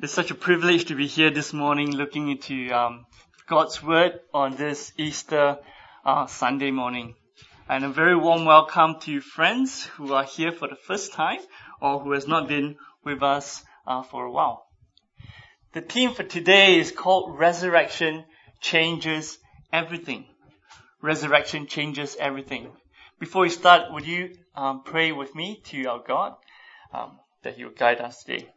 It's such a privilege to be here this morning looking into um, God's Word on this Easter uh, Sunday morning. And a very warm welcome to friends who are here for the first time or who has not been with us uh, for a while. The theme for today is called Resurrection Changes Everything. Resurrection changes everything. Before we start, would you um, pray with me to our God um, that He will guide us today?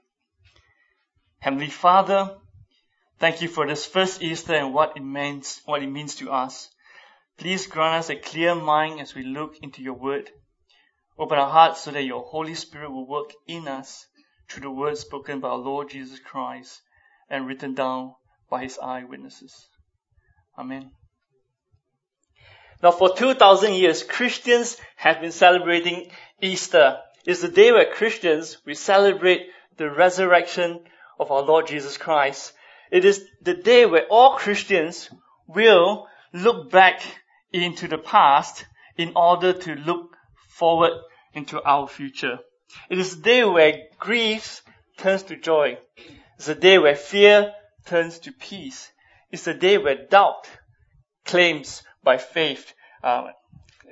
Heavenly Father, thank you for this first Easter and what it means, what it means to us. Please grant us a clear mind as we look into your word. Open our hearts so that your Holy Spirit will work in us through the words spoken by our Lord Jesus Christ and written down by his eyewitnesses. Amen. Now for 2000 years, Christians have been celebrating Easter. It's the day where Christians, we celebrate the resurrection of our Lord Jesus Christ. It is the day where all Christians will look back into the past in order to look forward into our future. It is the day where grief turns to joy. It's a day where fear turns to peace. It's a day where doubt claims by faith, um,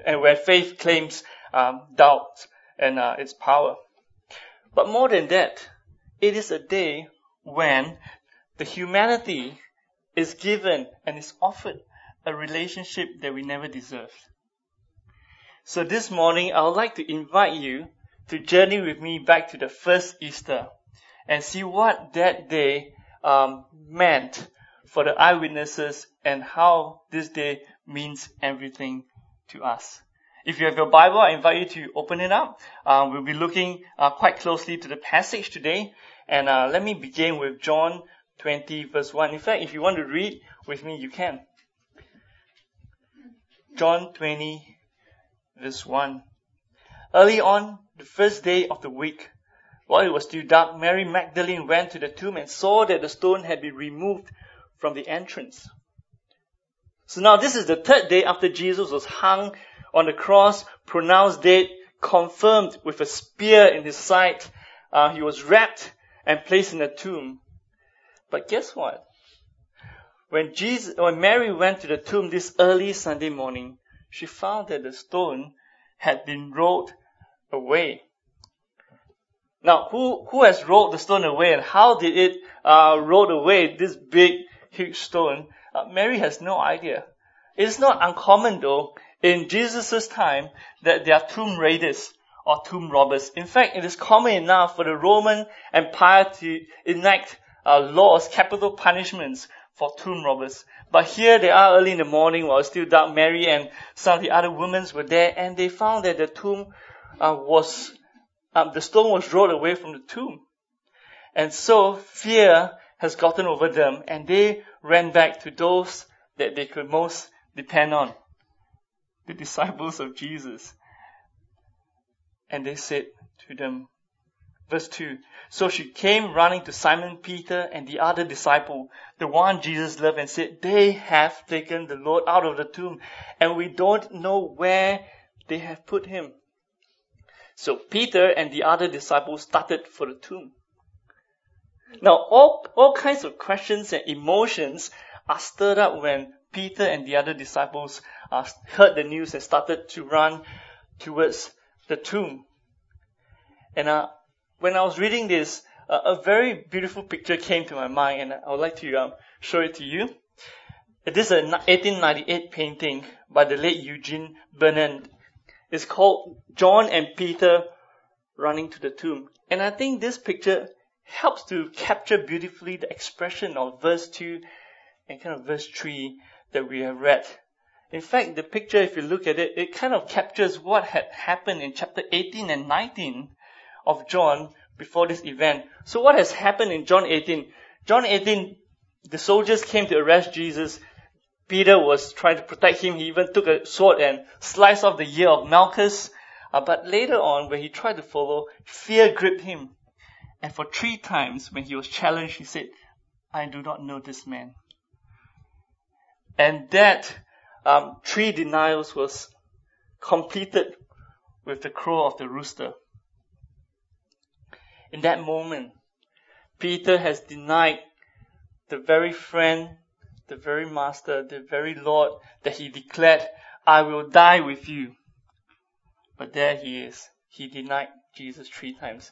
and where faith claims um, doubt and uh, its power. But more than that, it is a day when the humanity is given and is offered a relationship that we never deserved. So this morning, I would like to invite you to journey with me back to the first Easter and see what that day um, meant for the eyewitnesses and how this day means everything to us. If you have your Bible, I invite you to open it up. Uh, we'll be looking uh, quite closely to the passage today. And uh, let me begin with John 20 verse 1. In fact, if you want to read with me, you can. John 20 verse 1. Early on, the first day of the week, while it was still dark, Mary Magdalene went to the tomb and saw that the stone had been removed from the entrance. So now this is the third day after Jesus was hung on the cross, pronounced dead, confirmed with a spear in his side. Uh, he was wrapped and placed in a tomb. But guess what? When Jesus, when Mary went to the tomb this early Sunday morning, she found that the stone had been rolled away. Now, who, who has rolled the stone away and how did it uh, roll away, this big, huge stone? Uh, Mary has no idea. It's not uncommon though, in Jesus' time, that there are tomb raiders or tomb robbers. In fact, it is common enough for the Roman Empire to enact uh, laws, capital punishments for tomb robbers. But here they are early in the morning while still dark. Mary and some of the other women were there and they found that the tomb uh, was, um, the stone was rolled away from the tomb. And so fear has gotten over them and they ran back to those that they could most depend on. The disciples of Jesus. And they said to them, verse 2, So she came running to Simon Peter and the other disciple, the one Jesus loved, and said, They have taken the Lord out of the tomb, and we don't know where they have put him. So Peter and the other disciples started for the tomb. Now, all, all kinds of questions and emotions are stirred up when Peter and the other disciples uh, heard the news and started to run towards the tomb. And uh, when I was reading this, uh, a very beautiful picture came to my mind, and I would like to um, show it to you. This is an 1898 painting by the late Eugene Burnand. It's called John and Peter Running to the Tomb. And I think this picture helps to capture beautifully the expression of verse 2 and kind of verse 3 that we have read in fact, the picture, if you look at it, it kind of captures what had happened in chapter 18 and 19 of John before this event. So what has happened in John 18? John 18, the soldiers came to arrest Jesus. Peter was trying to protect him. He even took a sword and sliced off the ear of Malchus. Uh, but later on, when he tried to follow, fear gripped him. And for three times, when he was challenged, he said, I do not know this man. And that um, three denials was completed with the crow of the rooster. In that moment, Peter has denied the very friend, the very master, the very Lord that he declared, I will die with you. But there he is. He denied Jesus three times.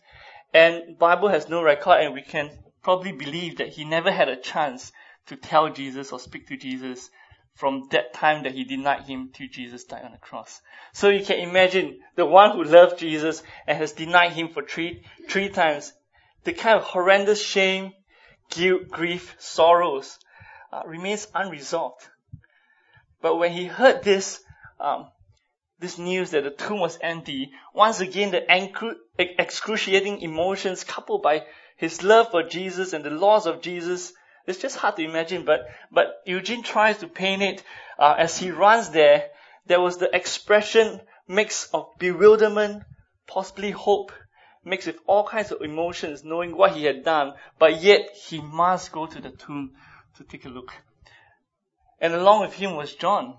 And Bible has no record and we can probably believe that he never had a chance to tell Jesus or speak to Jesus from that time that he denied him till Jesus died on the cross. So you can imagine the one who loved Jesus and has denied him for three, three times, the kind of horrendous shame, guilt, grief, sorrows uh, remains unresolved. But when he heard this, um, this news that the tomb was empty, once again the excruciating emotions coupled by his love for Jesus and the laws of Jesus, it's just hard to imagine, but, but Eugene tries to paint it uh, as he runs there. There was the expression mix of bewilderment, possibly hope, mixed with all kinds of emotions, knowing what he had done, but yet he must go to the tomb to take a look. And along with him was John.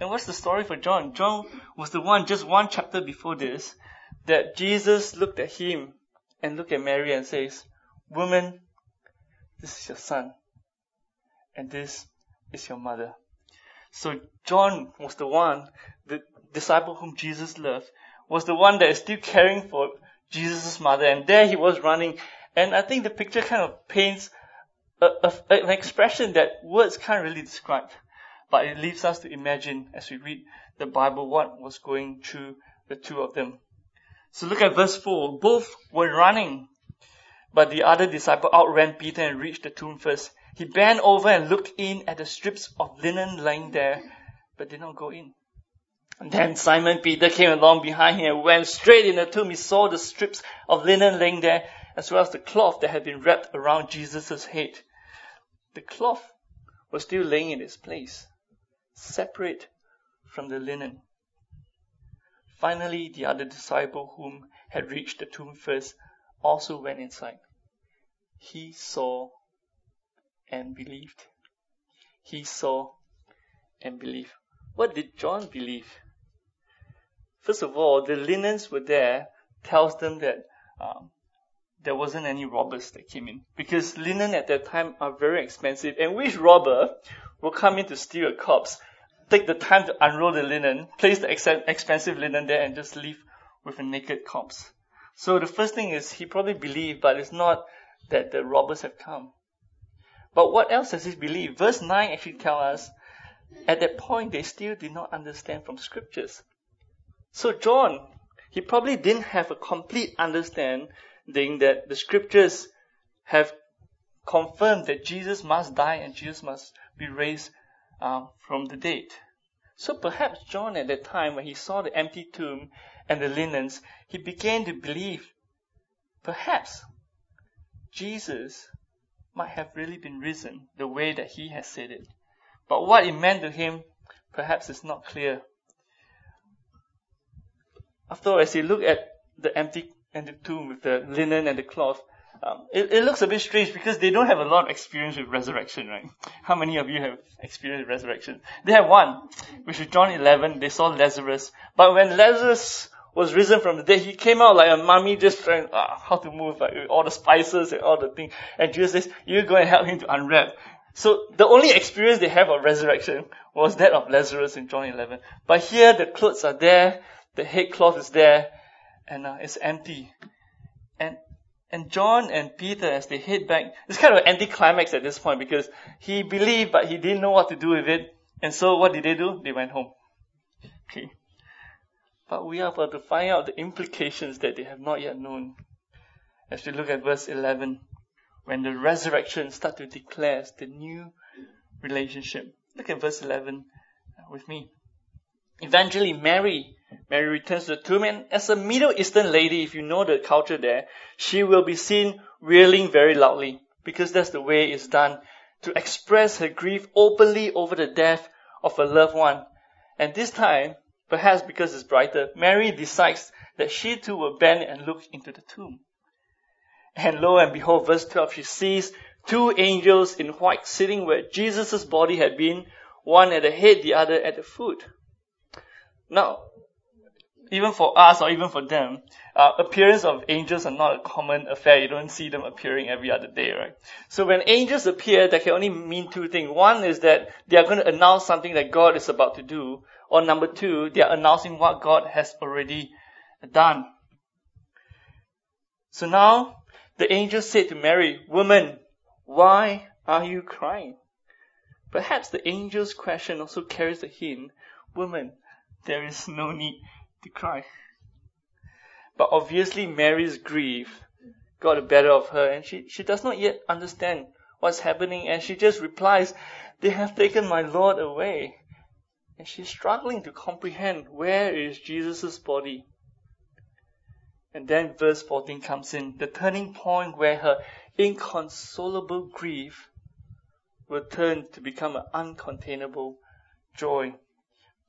And what's the story for John? John was the one just one chapter before this that Jesus looked at him and looked at Mary and says, Woman, this is your son. And this is your mother. So John was the one, the disciple whom Jesus loved, was the one that is still caring for Jesus' mother. And there he was running. And I think the picture kind of paints a, a, an expression that words can't really describe. But it leaves us to imagine as we read the Bible what was going through the two of them. So look at verse 4. Both were running, but the other disciple outran Peter and reached the tomb first. He bent over and looked in at the strips of linen lying there, but did not go in. Then Simon Peter came along behind him and went straight in the tomb. He saw the strips of linen laying there, as well as the cloth that had been wrapped around Jesus' head. The cloth was still laying in its place separate from the linen. Finally, the other disciple whom had reached the tomb first also went inside. He saw and believed. He saw and believed. What did John believe? First of all, the linens were there tells them that um, there wasn't any robbers that came in because linen at that time are very expensive. And which robber will come in to steal a corpse take the time to unroll the linen, place the ex- expensive linen there, and just leave with a naked corpse. So the first thing is he probably believed, but it's not that the robbers have come. But what else does he believe? Verse 9 actually tells us at that point they still did not understand from scriptures. So John, he probably didn't have a complete understanding that the scriptures have confirmed that Jesus must die and Jesus must be raised uh, from the dead. So perhaps John at that time, when he saw the empty tomb and the linens, he began to believe perhaps Jesus might have really been risen the way that he has said it. But what it meant to him, perhaps is not clear. After all, as he looked at the empty and the tomb with the linen and the cloth, um, it, it, looks a bit strange because they don't have a lot of experience with resurrection, right? How many of you have experienced resurrection? They have one, which is John 11. They saw Lazarus. But when Lazarus was risen from the dead, he came out like a mummy just trying uh, how to move, like all the spices and all the things. And Jesus says, you go and help him to unwrap. So the only experience they have of resurrection was that of Lazarus in John 11. But here the clothes are there, the headcloth is there, and uh, it's empty. And and John and Peter, as they head back, it's kind of an anticlimax at this point because he believed, but he didn't know what to do with it. And so what did they do? They went home. Okay. But we are about to find out the implications that they have not yet known. As we look at verse 11, when the resurrection starts to declare the new relationship. Look at verse 11 with me. Eventually, Mary, Mary returns to the tomb and as a Middle Eastern lady, if you know the culture there, she will be seen wailing very loudly because that's the way it's done to express her grief openly over the death of a loved one. And this time, perhaps because it's brighter, Mary decides that she too will bend and look into the tomb. And lo and behold, verse 12, she sees two angels in white sitting where Jesus' body had been, one at the head, the other at the foot. Now, even for us or even for them, uh, appearance of angels are not a common affair. You don't see them appearing every other day, right? So when angels appear, that can only mean two things. One is that they are going to announce something that God is about to do, or number two, they are announcing what God has already done. So now, the angel said to Mary, Woman, why are you crying? Perhaps the angel's question also carries a hint, Woman, there is no need to cry. But obviously Mary's grief got the better of her and she, she does not yet understand what's happening and she just replies, They have taken my Lord away. And she's struggling to comprehend where is Jesus' body. And then verse 14 comes in, the turning point where her inconsolable grief will turn to become an uncontainable joy.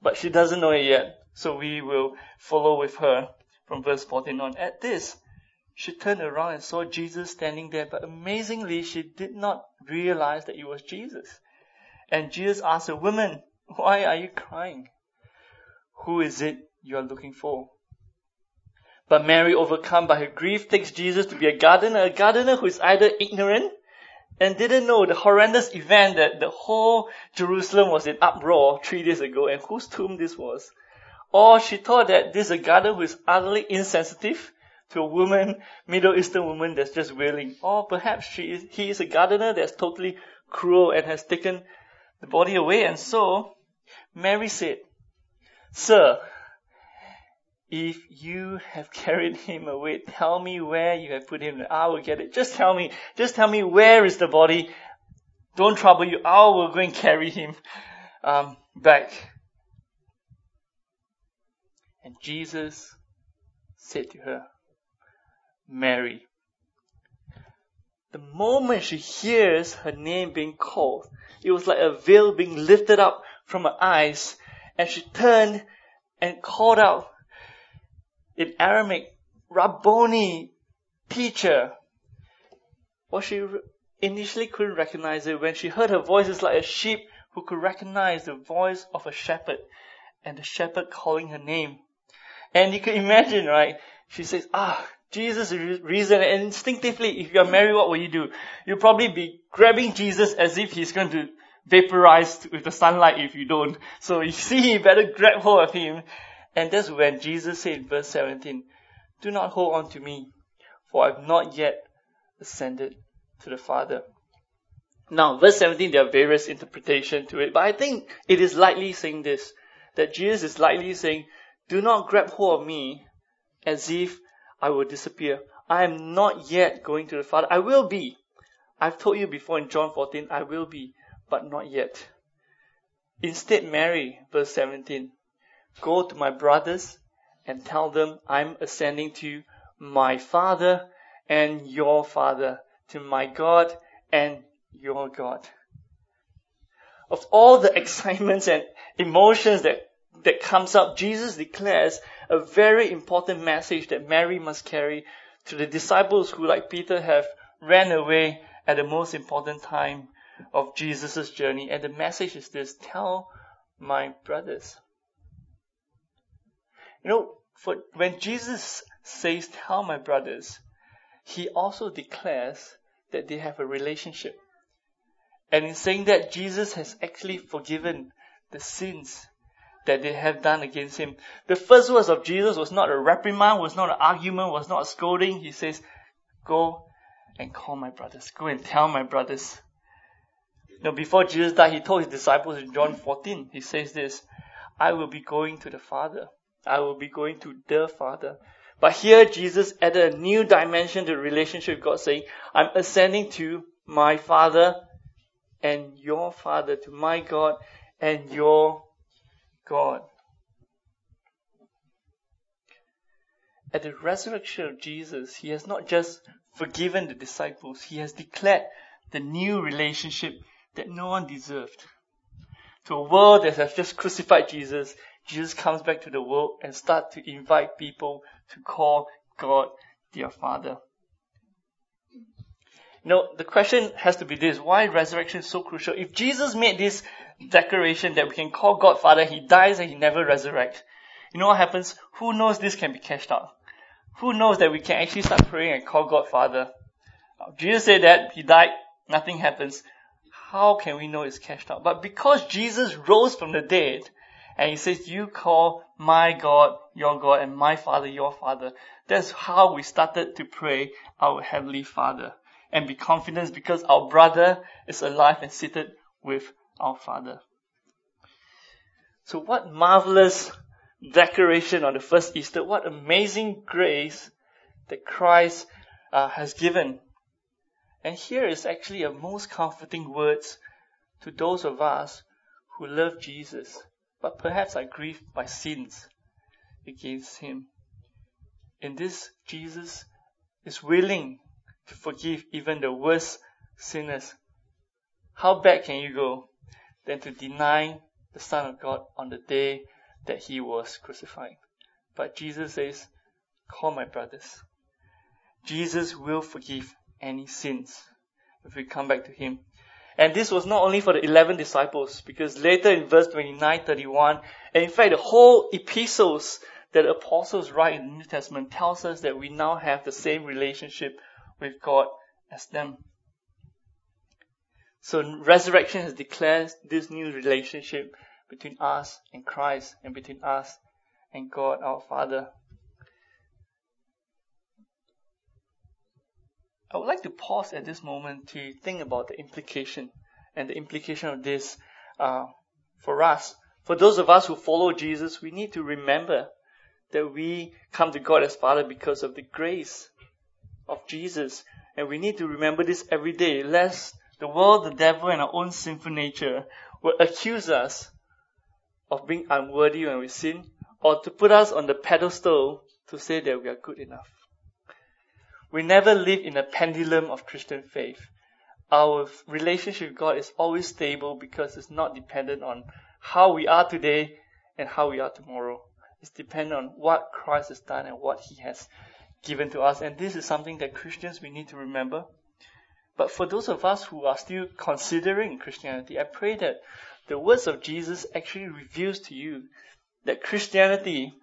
But she doesn't know it yet, so we will follow with her from verse 14 on. At this, she turned around and saw Jesus standing there, but amazingly, she did not realize that it was Jesus. And Jesus asked her, Woman, why are you crying? Who is it you are looking for? But Mary, overcome by her grief, takes Jesus to be a gardener, a gardener who is either ignorant and didn't know the horrendous event that the whole Jerusalem was in uproar three days ago and whose tomb this was. Or she thought that this is a gardener who is utterly insensitive to a woman, Middle Eastern woman that's just wailing. Or perhaps she is, he is a gardener that's totally cruel and has taken the body away. And so Mary said, Sir, if you have carried him away, tell me where you have put him. I will get it. Just tell me. Just tell me where is the body. Don't trouble you. I will go and carry him um, back. And Jesus said to her, Mary. The moment she hears her name being called, it was like a veil being lifted up from her eyes, and she turned and called out, in Aramaic, Rabboni, teacher. Well, she initially couldn't recognize it. When she heard her voice, it's like a sheep who could recognize the voice of a shepherd and the shepherd calling her name. And you can imagine, right? She says, ah, Jesus is risen. And instinctively, if you're married, what will you do? You'll probably be grabbing Jesus as if he's going to vaporize with the sunlight if you don't. So you see, you better grab hold of him and that's when Jesus said in verse 17, Do not hold on to me, for I've not yet ascended to the Father. Now, verse 17, there are various interpretations to it, but I think it is likely saying this, that Jesus is likely saying, Do not grab hold of me as if I will disappear. I am not yet going to the Father. I will be. I've told you before in John 14, I will be, but not yet. Instead, Mary, verse 17, Go to my brothers and tell them I'm ascending to my Father and your Father, to my God and your God. Of all the excitements and emotions that, that comes up, Jesus declares a very important message that Mary must carry to the disciples who, like Peter, have ran away at the most important time of Jesus' journey. And the message is this, tell my brothers. You know, for when Jesus says, tell my brothers, he also declares that they have a relationship. And in saying that, Jesus has actually forgiven the sins that they have done against him. The first words of Jesus was not a reprimand, was not an argument, was not a scolding. He says, go and call my brothers. Go and tell my brothers. Now, before Jesus died, he told his disciples in John 14, he says this, I will be going to the Father I will be going to the Father. But here Jesus added a new dimension to the relationship with God, saying, I'm ascending to my Father and your Father, to my God and your God. At the resurrection of Jesus, He has not just forgiven the disciples, He has declared the new relationship that no one deserved. To a world that has just crucified Jesus, Jesus comes back to the world and start to invite people to call God their Father. Now, the question has to be this, why resurrection is so crucial? If Jesus made this declaration that we can call God Father, He dies and He never resurrects. you know what happens? Who knows this can be cashed out? Who knows that we can actually start praying and call God Father? Uh, Jesus said that, He died, nothing happens. How can we know it's cashed out? But because Jesus rose from the dead, and He says, you call my God your God and my Father your Father, that's how we started to pray our Heavenly Father and be confident because our brother is alive and seated with our Father. So what marvelous declaration on the first Easter. What amazing grace that Christ uh, has given. And here is actually a most comforting words to those of us who love Jesus, but perhaps are grieved by sins against Him. In this, Jesus is willing to forgive even the worst sinners. How bad can you go than to deny the Son of God on the day that he was crucified. But Jesus says, call my brothers. Jesus will forgive any sins if we come back to him. And this was not only for the 11 disciples, because later in verse 29, 31, and in fact the whole epistles that the apostles write in the New Testament tells us that we now have the same relationship with God as them. So resurrection has declared this new relationship between us and Christ and between us and God our Father. I would like to pause at this moment to think about the implication and the implication of this uh, for us. For those of us who follow Jesus, we need to remember that we come to God as Father because of the grace of Jesus. And we need to remember this every day, lest the world, the devil, and our own sinful nature will accuse us of being unworthy when we sin, or to put us on the pedestal to say that we are good enough. We never live in a pendulum of Christian faith. Our relationship with God is always stable because it's not dependent on how we are today and how we are tomorrow. It's dependent on what Christ has done and what He has given to us. And this is something that Christians we need to remember. But for those of us who are still considering Christianity, I pray that the words of Jesus actually reveals to you that Christianity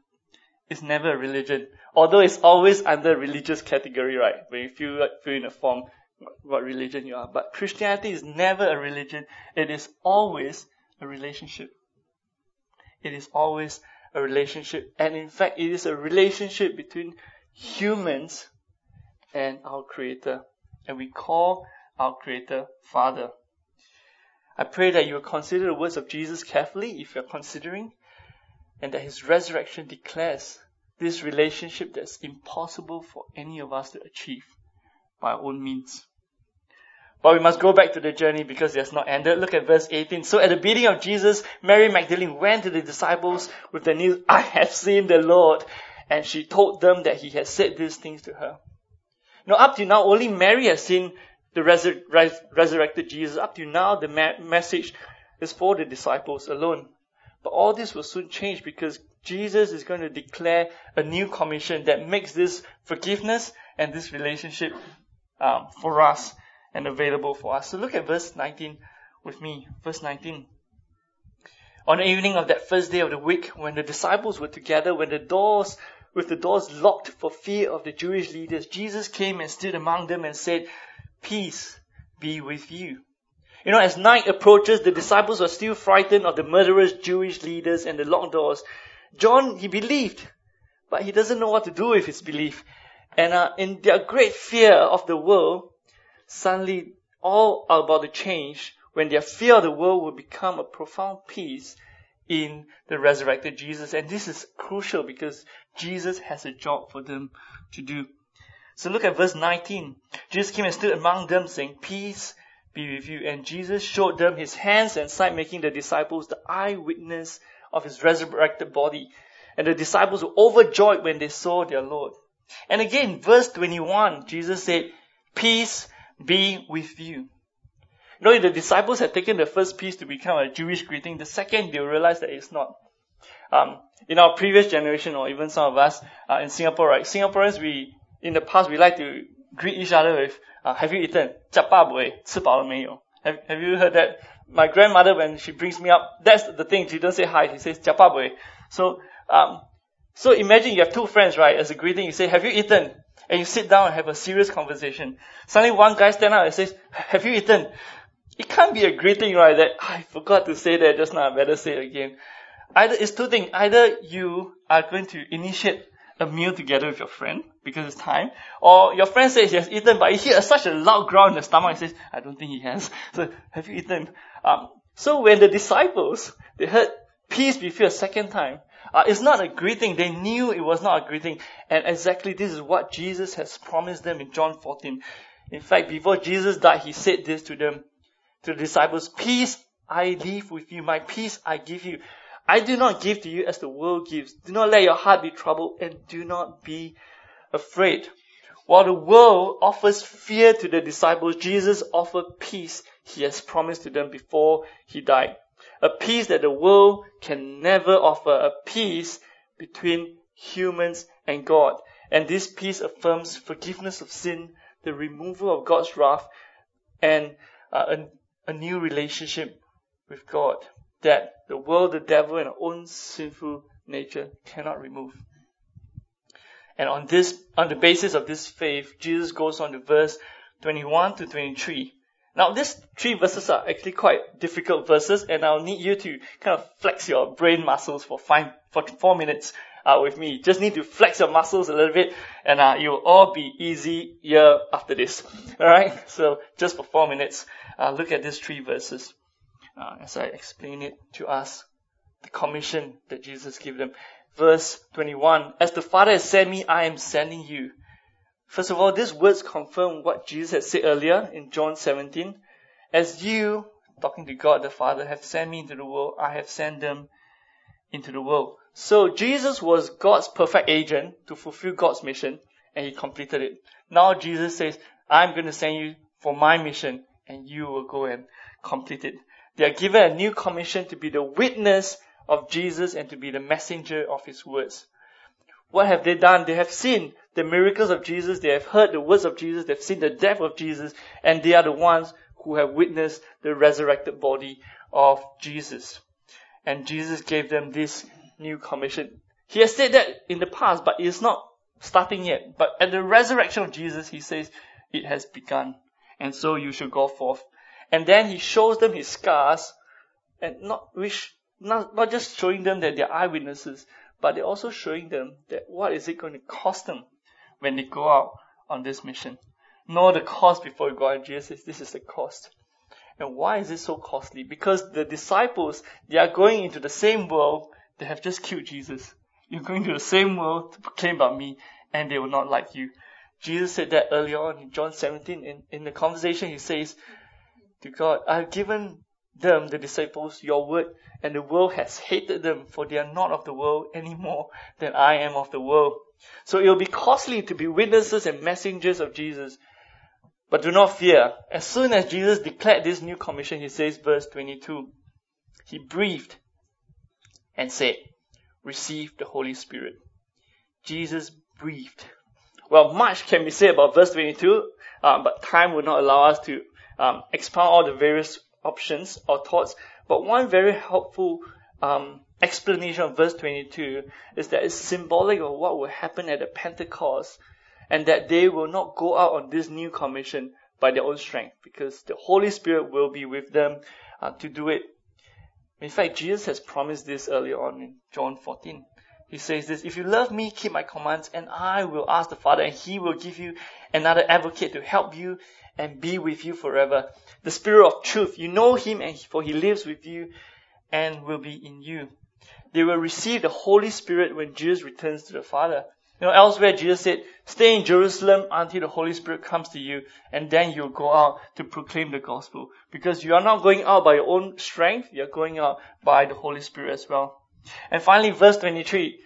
is never a religion. Although it's always under religious category, right? When you fill, fill in a form what religion you are. But Christianity is never a religion. It is always a relationship. It is always a relationship. And in fact, it is a relationship between humans and our Creator. And we call our Creator Father. I pray that you will consider the words of Jesus carefully if you're considering, and that his resurrection declares this relationship that's impossible for any of us to achieve by our own means. But we must go back to the journey because it has not ended. Look at verse 18. So at the bidding of Jesus, Mary Magdalene went to the disciples with the news, I have seen the Lord. And she told them that he had said these things to her. Now up to now, only Mary has seen the resur- res- resurrected Jesus. Up to now, the ma- message is for the disciples alone. But all this will soon change because Jesus is going to declare a new commission that makes this forgiveness and this relationship um, for us and available for us. So look at verse 19 with me. Verse 19. On the evening of that first day of the week, when the disciples were together, when the doors, with the doors locked for fear of the Jewish leaders, Jesus came and stood among them and said, Peace be with you. You know, as night approaches, the disciples are still frightened of the murderous Jewish leaders and the locked doors. John, he believed, but he doesn't know what to do with his belief. And uh, in their great fear of the world, suddenly all are about to change when their fear of the world will become a profound peace in the resurrected Jesus. And this is crucial because Jesus has a job for them to do. So look at verse 19. Jesus came and stood among them saying, Peace be with you. And Jesus showed them his hands and side, making the disciples the eyewitness of his resurrected body. And the disciples were overjoyed when they saw their Lord. And again, verse 21, Jesus said, Peace be with you. You know, the disciples had taken the first peace to become a Jewish greeting, the second they realized that it's not. Um, in our previous generation, or even some of us uh, in Singapore, right? Singaporeans, we in the past we like to greet each other with uh, have you eaten 吃饱没吃饱了没有 have, have you heard that my grandmother when she brings me up that's the thing she doesn't say hi she says 吃饱没 so um, So imagine you have two friends, right? As a greeting, you say, have you eaten? And you sit down and have a serious conversation. Suddenly one guy stand up and says, have you eaten? It can't be a greeting, right? That I forgot to say that just now. I better say it again. Either it's two things. Either you are going to initiate a meal together with your friend because it's time, or your friend says he has eaten, but he hears such a loud growl in the stomach and says, "I don't think he has." So, have you eaten? Um, so when the disciples they heard peace be filled a second time, uh, it's not a greeting. They knew it was not a greeting. And exactly this is what Jesus has promised them in John 14. In fact, before Jesus died, he said this to them, to the disciples, peace I leave with you. My peace I give you. I do not give to you as the world gives. Do not let your heart be troubled and do not be afraid. While the world offers fear to the disciples, Jesus offered peace he has promised to them before he died a peace that the world can never offer, a peace between humans and God. And this peace affirms forgiveness of sin, the removal of God's wrath, and uh, a, a new relationship with God that the world, the devil, and our own sinful nature cannot remove. And on this, on the basis of this faith, Jesus goes on to verse 21 to 23 now, these three verses are actually quite difficult verses, and I'll need you to kind of flex your brain muscles for five, for four minutes uh, with me. Just need to flex your muscles a little bit, and uh, you'll all be easier after this. All right. So, just for four minutes, uh, look at these three verses uh, as I explain it to us. The commission that Jesus gave them. Verse 21, As the Father has sent me, I am sending you. First of all, these words confirm what Jesus had said earlier in John 17. As you, talking to God the Father, have sent me into the world, I have sent them into the world. So Jesus was God's perfect agent to fulfill God's mission, and he completed it. Now Jesus says, I'm going to send you for my mission, and you will go and complete it. They are given a new commission to be the witness of Jesus and to be the messenger of his words. What have they done? They have seen the miracles of Jesus, they have heard the words of Jesus, they've seen the death of Jesus, and they are the ones who have witnessed the resurrected body of Jesus. And Jesus gave them this new commission. He has said that in the past, but it's not starting yet. But at the resurrection of Jesus, he says, it has begun. And so you should go forth. And then he shows them his scars, and not which not, not just showing them that they're eyewitnesses, but they're also showing them that what is it going to cost them when they go out on this mission. Know the cost before you go out. Jesus says this is the cost. And why is it so costly? Because the disciples, they are going into the same world. They have just killed Jesus. You're going to the same world to proclaim about me, and they will not like you. Jesus said that earlier on in John 17. In, in the conversation, he says to God, I've given them, the disciples, your word, and the world has hated them, for they are not of the world any more than I am of the world. So it will be costly to be witnesses and messengers of Jesus. But do not fear. As soon as Jesus declared this new commission, he says, verse 22, he breathed and said, receive the Holy Spirit. Jesus breathed. Well, much can be said about verse 22, um, but time will not allow us to um, expound all the various options or thoughts. But one very helpful um, explanation of verse 22 is that it's symbolic of what will happen at the Pentecost and that they will not go out on this new commission by their own strength because the Holy Spirit will be with them uh, to do it. In fact, Jesus has promised this earlier on in John 14. He says this, if you love me, keep my commands, and I will ask the Father, and he will give you another advocate to help you and be with you forever. The Spirit of truth. You know him, and for he lives with you and will be in you. They will receive the Holy Spirit when Jesus returns to the Father. You know, elsewhere Jesus said, stay in Jerusalem until the Holy Spirit comes to you, and then you'll go out to proclaim the gospel. Because you are not going out by your own strength, you're going out by the Holy Spirit as well. And finally, verse 23,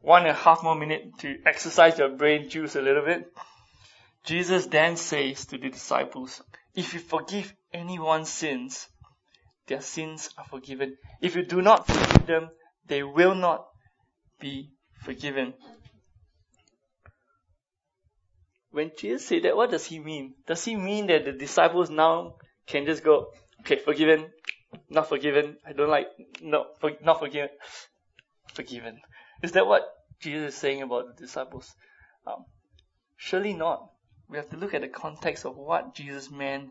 one and a half more minute to exercise your brain juice a little bit. Jesus then says to the disciples, if you forgive anyone's sins, their sins are forgiven. If you do not forgive them, they will not be forgiven. When Jesus said that, what does he mean? Does he mean that the disciples now can just go, okay, forgiven, not forgiven, I don't like, no, for, not forgiven, forgiven. Is that what Jesus is saying about the disciples? Um, surely not. We have to look at the context of what Jesus meant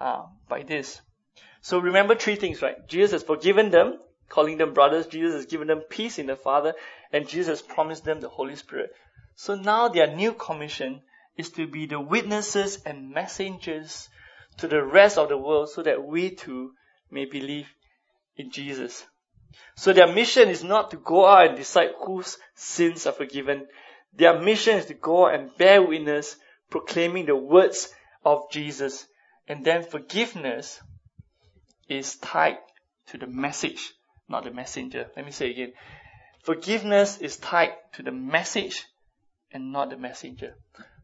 uh, by this. So remember three things, right? Jesus has forgiven them, calling them brothers. Jesus has given them peace in the Father, and Jesus has promised them the Holy Spirit. So now their new commission is to be the witnesses and messengers to the rest of the world so that we too may believe in Jesus. So their mission is not to go out and decide whose sins are forgiven. Their mission is to go and bear witness, proclaiming the words of Jesus. And then forgiveness is tied to the message, not the messenger. Let me say again. Forgiveness is tied to the message and not the messenger.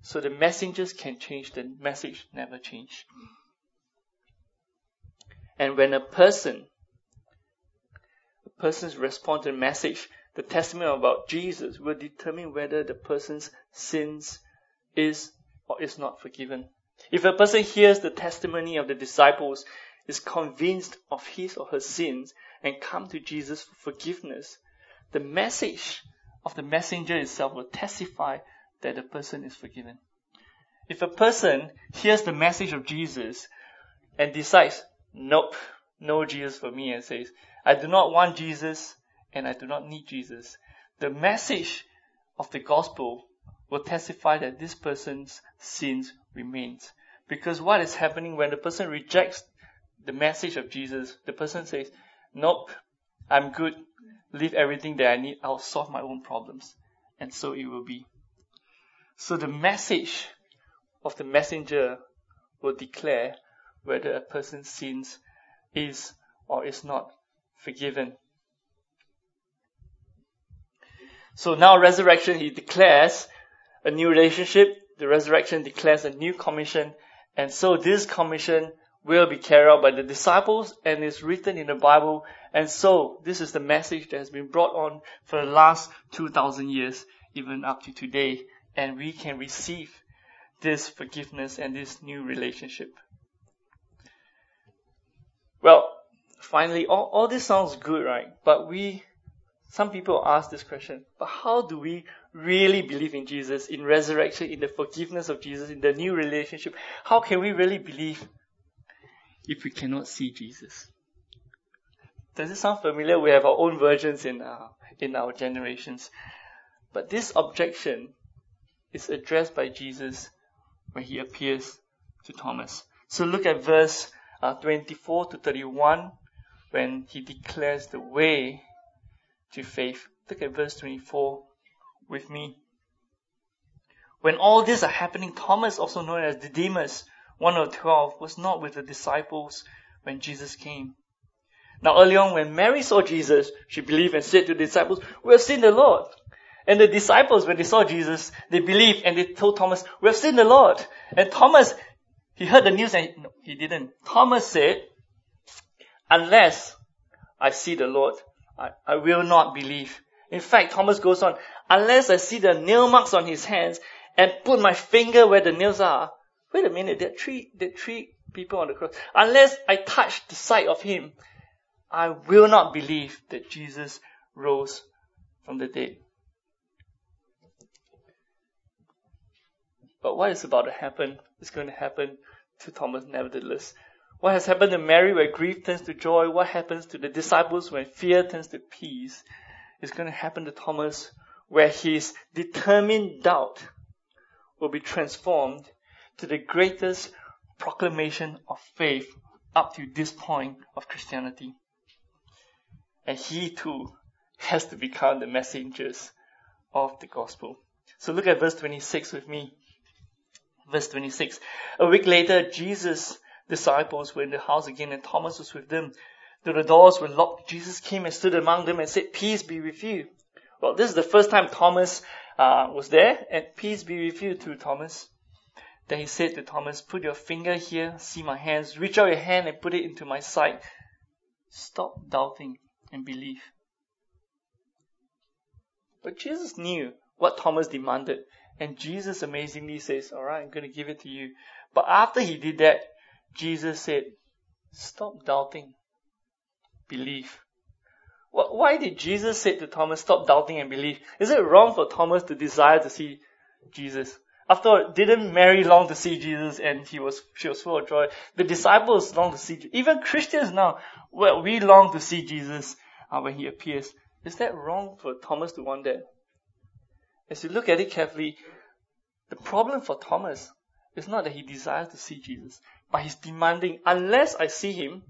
So the messengers can change, the message never change. And when a person, a person's response to the message, the testimony about Jesus will determine whether the person's sins is or is not forgiven. If a person hears the testimony of the disciples, is convinced of his or her sins, and come to Jesus for forgiveness, the message of the messenger itself will testify that the person is forgiven. If a person hears the message of Jesus and decides, nope, no Jesus for me, and says, I do not want Jesus and I do not need Jesus, the message of the gospel will testify that this person's sins remains. Because what is happening when the person rejects the message of Jesus, the person says, nope, I'm good, leave everything that I need, I'll solve my own problems. And so it will be. So the message of the messenger will declare whether a person's sins is or is not forgiven. So now resurrection, he declares a new relationship. The resurrection declares a new commission. And so this commission will be carried out by the disciples and is written in the Bible. And so this is the message that has been brought on for the last 2000 years, even up to today. And we can receive this forgiveness and this new relationship. Well, finally, all, all this sounds good, right? But we, some people ask this question, but how do we really believe in Jesus, in resurrection, in the forgiveness of Jesus, in the new relationship? How can we really believe if we cannot see Jesus? Does it sound familiar? We have our own versions in our, in our generations. But this objection is addressed by Jesus when he appears to Thomas. So look at verse uh, 24 to 31 when he declares the way to faith. Look at verse 24 with me. When all this are happening, Thomas, also known as Didymus, one of the twelve, was not with the disciples when Jesus came. Now early on when Mary saw Jesus, she believed and said to the disciples, we have seen the Lord. And the disciples, when they saw Jesus, they believed and they told Thomas, we have seen the Lord. And Thomas, he heard the news and he, no, he didn't. Thomas said, unless I see the Lord, I, I will not believe. In fact, Thomas goes on, unless I see the nail marks on his hands and put my finger where the nails are. Wait a minute, there are three, there are three people on the cross. Unless I touch the side of him, I will not believe that Jesus rose from the dead. But what is about to happen is going to happen to Thomas nevertheless. What has happened to Mary where grief turns to joy? What happens to the disciples when fear turns to peace? Is going to happen to Thomas where his determined doubt will be transformed to the greatest proclamation of faith up to this point of Christianity. And he too has to become the messengers of the gospel. So look at verse 26 with me. Verse 26. A week later, Jesus' disciples were in the house again and Thomas was with them. Though the doors were locked, Jesus came and stood among them and said, peace be with you. Well, this is the first time Thomas uh, was there and peace be with you too, Thomas. Then he said to Thomas, put your finger here, see my hands, reach out your hand and put it into my side. Stop doubting and believe. But Jesus knew what Thomas demanded. And Jesus amazingly says, Alright, I'm going to give it to you. But after he did that, Jesus said, Stop doubting. Believe. Why did Jesus say to Thomas, stop doubting and believe? Is it wrong for Thomas to desire to see Jesus? After all, didn't Mary long to see Jesus and he was, she was full of joy? The disciples long to see, even Christians now, well, we long to see Jesus uh, when he appears. Is that wrong for Thomas to want that? As you look at it carefully, the problem for Thomas is not that he desires to see Jesus, but he's demanding, unless I see him,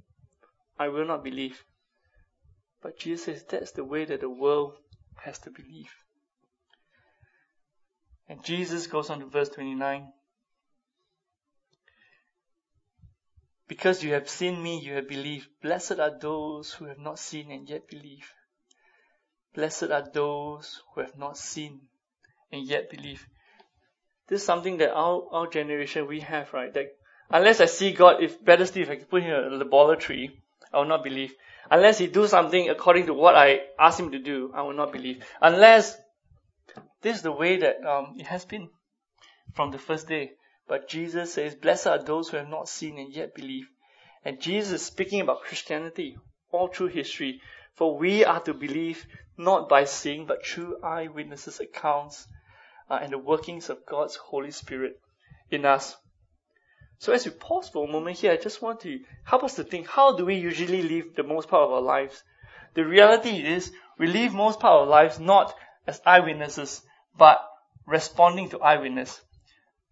I will not believe. But Jesus says that's the way that the world has to believe. And Jesus goes on to verse 29. Because you have seen me, you have believed. Blessed are those who have not seen and yet believe. Blessed are those who have not seen and yet believe. This is something that our, our generation we have, right? That unless I see God, if better still, if I can put him in a laboratory, I will not believe. Unless he do something according to what I ask him to do, I will not believe. Unless this is the way that um, it has been from the first day. But Jesus says, Blessed are those who have not seen and yet believe. And Jesus is speaking about Christianity all through history. For we are to believe not by seeing, but through eyewitnesses' accounts uh, and the workings of God's Holy Spirit in us. So as we pause for a moment here, I just want to help us to think, how do we usually live the most part of our lives? The reality is, we live most part of our lives not as eyewitnesses, but responding to eyewitness.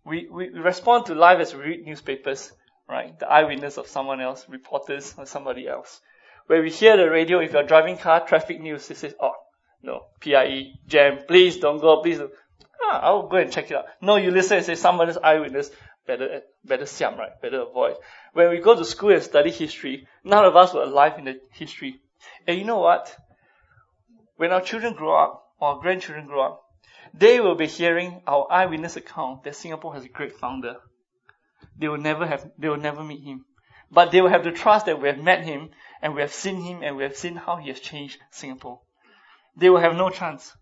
We, we respond to life as we read newspapers, right? The eyewitness of someone else, reporters or somebody else. Where we hear the radio, if you're driving car, traffic news, it says, oh, no, PIE, jam, please don't go, please don't. Ah, I'll go and check it out. No, you listen and say somebody's eyewitness, better, better siam, right? Better avoid. When we go to school and study history, none of us were alive in the history. And you know what? When our children grow up, or our grandchildren grow up, they will be hearing our eyewitness account that Singapore has a great founder. They will never have, they will never meet him. But they will have the trust that we have met him and we have seen him and we have seen how he has changed Singapore. They will have no chance,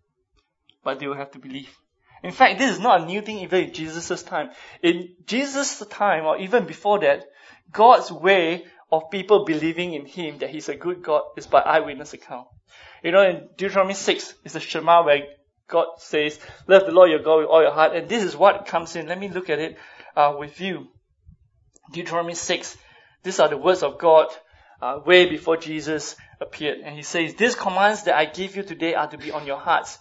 but they will have to believe. In fact, this is not a new thing even in Jesus' time. In Jesus' time, or even before that, God's way of people believing in Him that He's a good God is by eyewitness account. You know, in Deuteronomy 6, it's a Shema where God says, love the Lord your God with all your heart. And this is what comes in. Let me look at it uh, with you. Deuteronomy 6. These are the words of God uh, way before Jesus appeared. And he says, these commands that I give you today are to be on your hearts.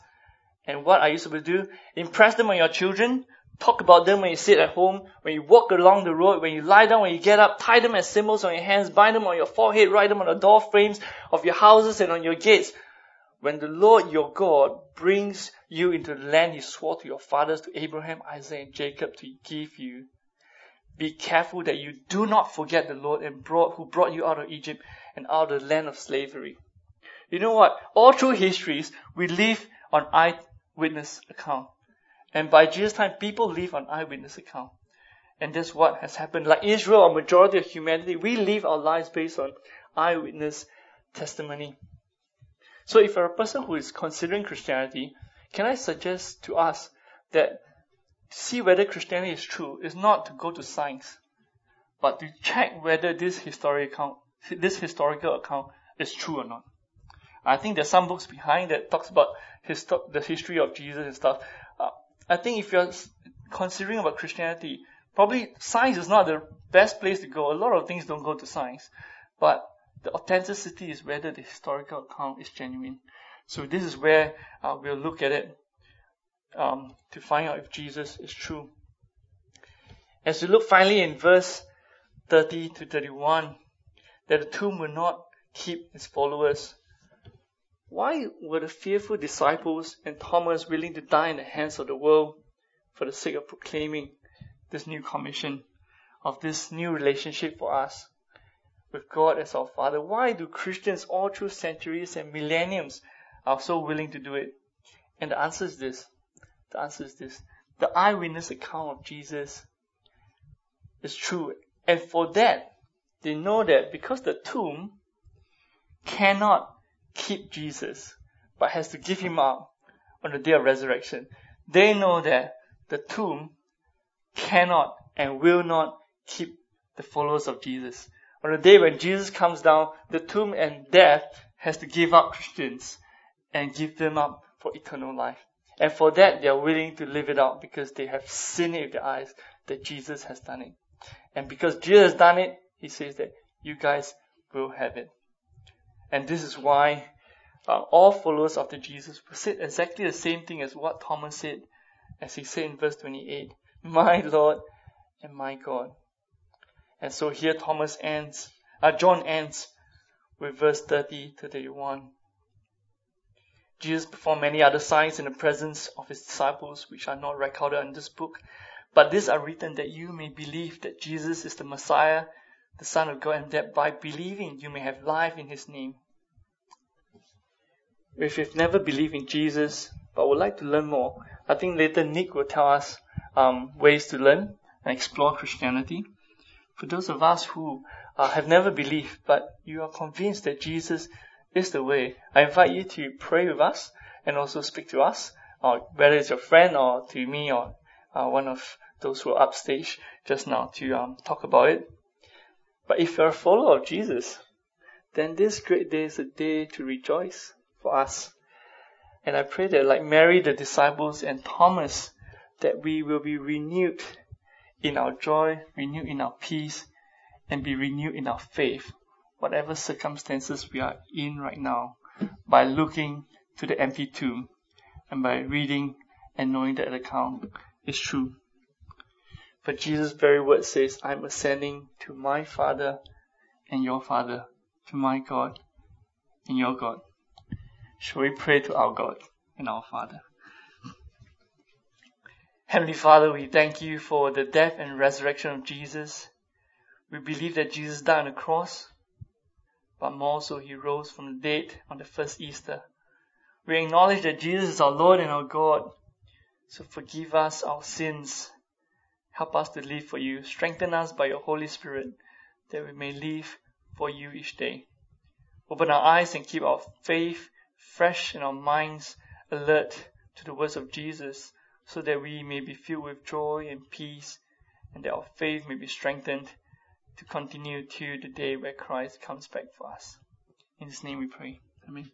And what are you supposed to do? Impress them on your children. Talk about them when you sit at home, when you walk along the road, when you lie down, when you get up. Tie them as symbols on your hands. Bind them on your forehead. Write them on the door frames of your houses and on your gates when the Lord your God brings you into the land he swore to your fathers, to Abraham, Isaac, and Jacob to give you, be careful that you do not forget the Lord and brought, who brought you out of Egypt and out of the land of slavery. You know what? All through histories, we live on eyewitness account. And by Jesus' time, people live on eyewitness account. And that's what has happened. Like Israel, a majority of humanity, we live our lives based on eyewitness testimony. So if you're a person who is considering Christianity, can I suggest to us that see whether Christianity is true is not to go to science, but to check whether this historical account, this historical account is true or not. I think there's some books behind that talks about histo- the history of Jesus and stuff. Uh, I think if you're considering about Christianity, probably science is not the best place to go. A lot of things don't go to science, but the authenticity is whether the historical account is genuine. So this is where uh, we'll look at it um, to find out if Jesus is true. As we look finally in verse 30 to 31, that the tomb will not keep its followers. Why were the fearful disciples and Thomas willing to die in the hands of the world for the sake of proclaiming this new commission of this new relationship for us? with God as our Father, why do Christians all through centuries and millenniums are so willing to do it? And the answer is this. The answer is this. The eyewitness account of Jesus is true. And for that, they know that because the tomb cannot keep Jesus, but has to give him up on the day of resurrection, they know that the tomb cannot and will not keep the followers of Jesus. On the day when Jesus comes down, the tomb and death has to give up Christians and give them up for eternal life. And for that, they are willing to live it out because they have seen it with their eyes that Jesus has done it. And because Jesus has done it, he says that you guys will have it. And this is why uh, all followers after Jesus said exactly the same thing as what Thomas said, as he said in verse 28, My Lord and my God. And so here Thomas ends, uh, John ends with verse 30 to 31. Jesus performed many other signs in the presence of his disciples, which are not recorded in this book. But these are written that you may believe that Jesus is the Messiah, the Son of God, and that by believing you may have life in his name. If you've never believed in Jesus, but would like to learn more, I think later Nick will tell us um, ways to learn and explore Christianity. For those of us who uh, have never believed, but you are convinced that Jesus is the way, I invite you to pray with us and also speak to us, or whether it's your friend or to me or uh, one of those who are upstage just now to um, talk about it. But if you're a follower of Jesus, then this great day is a day to rejoice for us. And I pray that like Mary, the disciples, and Thomas, that we will be renewed in our joy, renewed in our peace, and be renewed in our faith, whatever circumstances we are in right now, by looking to the empty tomb and by reading and knowing that account is true. But Jesus' very word says, I'm ascending to my Father and your Father, to my God and your God. Shall we pray to our God and our Father? Heavenly Father, we thank you for the death and resurrection of Jesus. We believe that Jesus died on the cross, but more so he rose from the dead on the first Easter. We acknowledge that Jesus is our Lord and our God. So forgive us our sins. Help us to live for you. Strengthen us by your Holy Spirit that we may live for you each day. Open our eyes and keep our faith fresh and our minds, alert to the words of Jesus so that we may be filled with joy and peace and that our faith may be strengthened to continue to the day where Christ comes back for us. In His name we pray. Amen.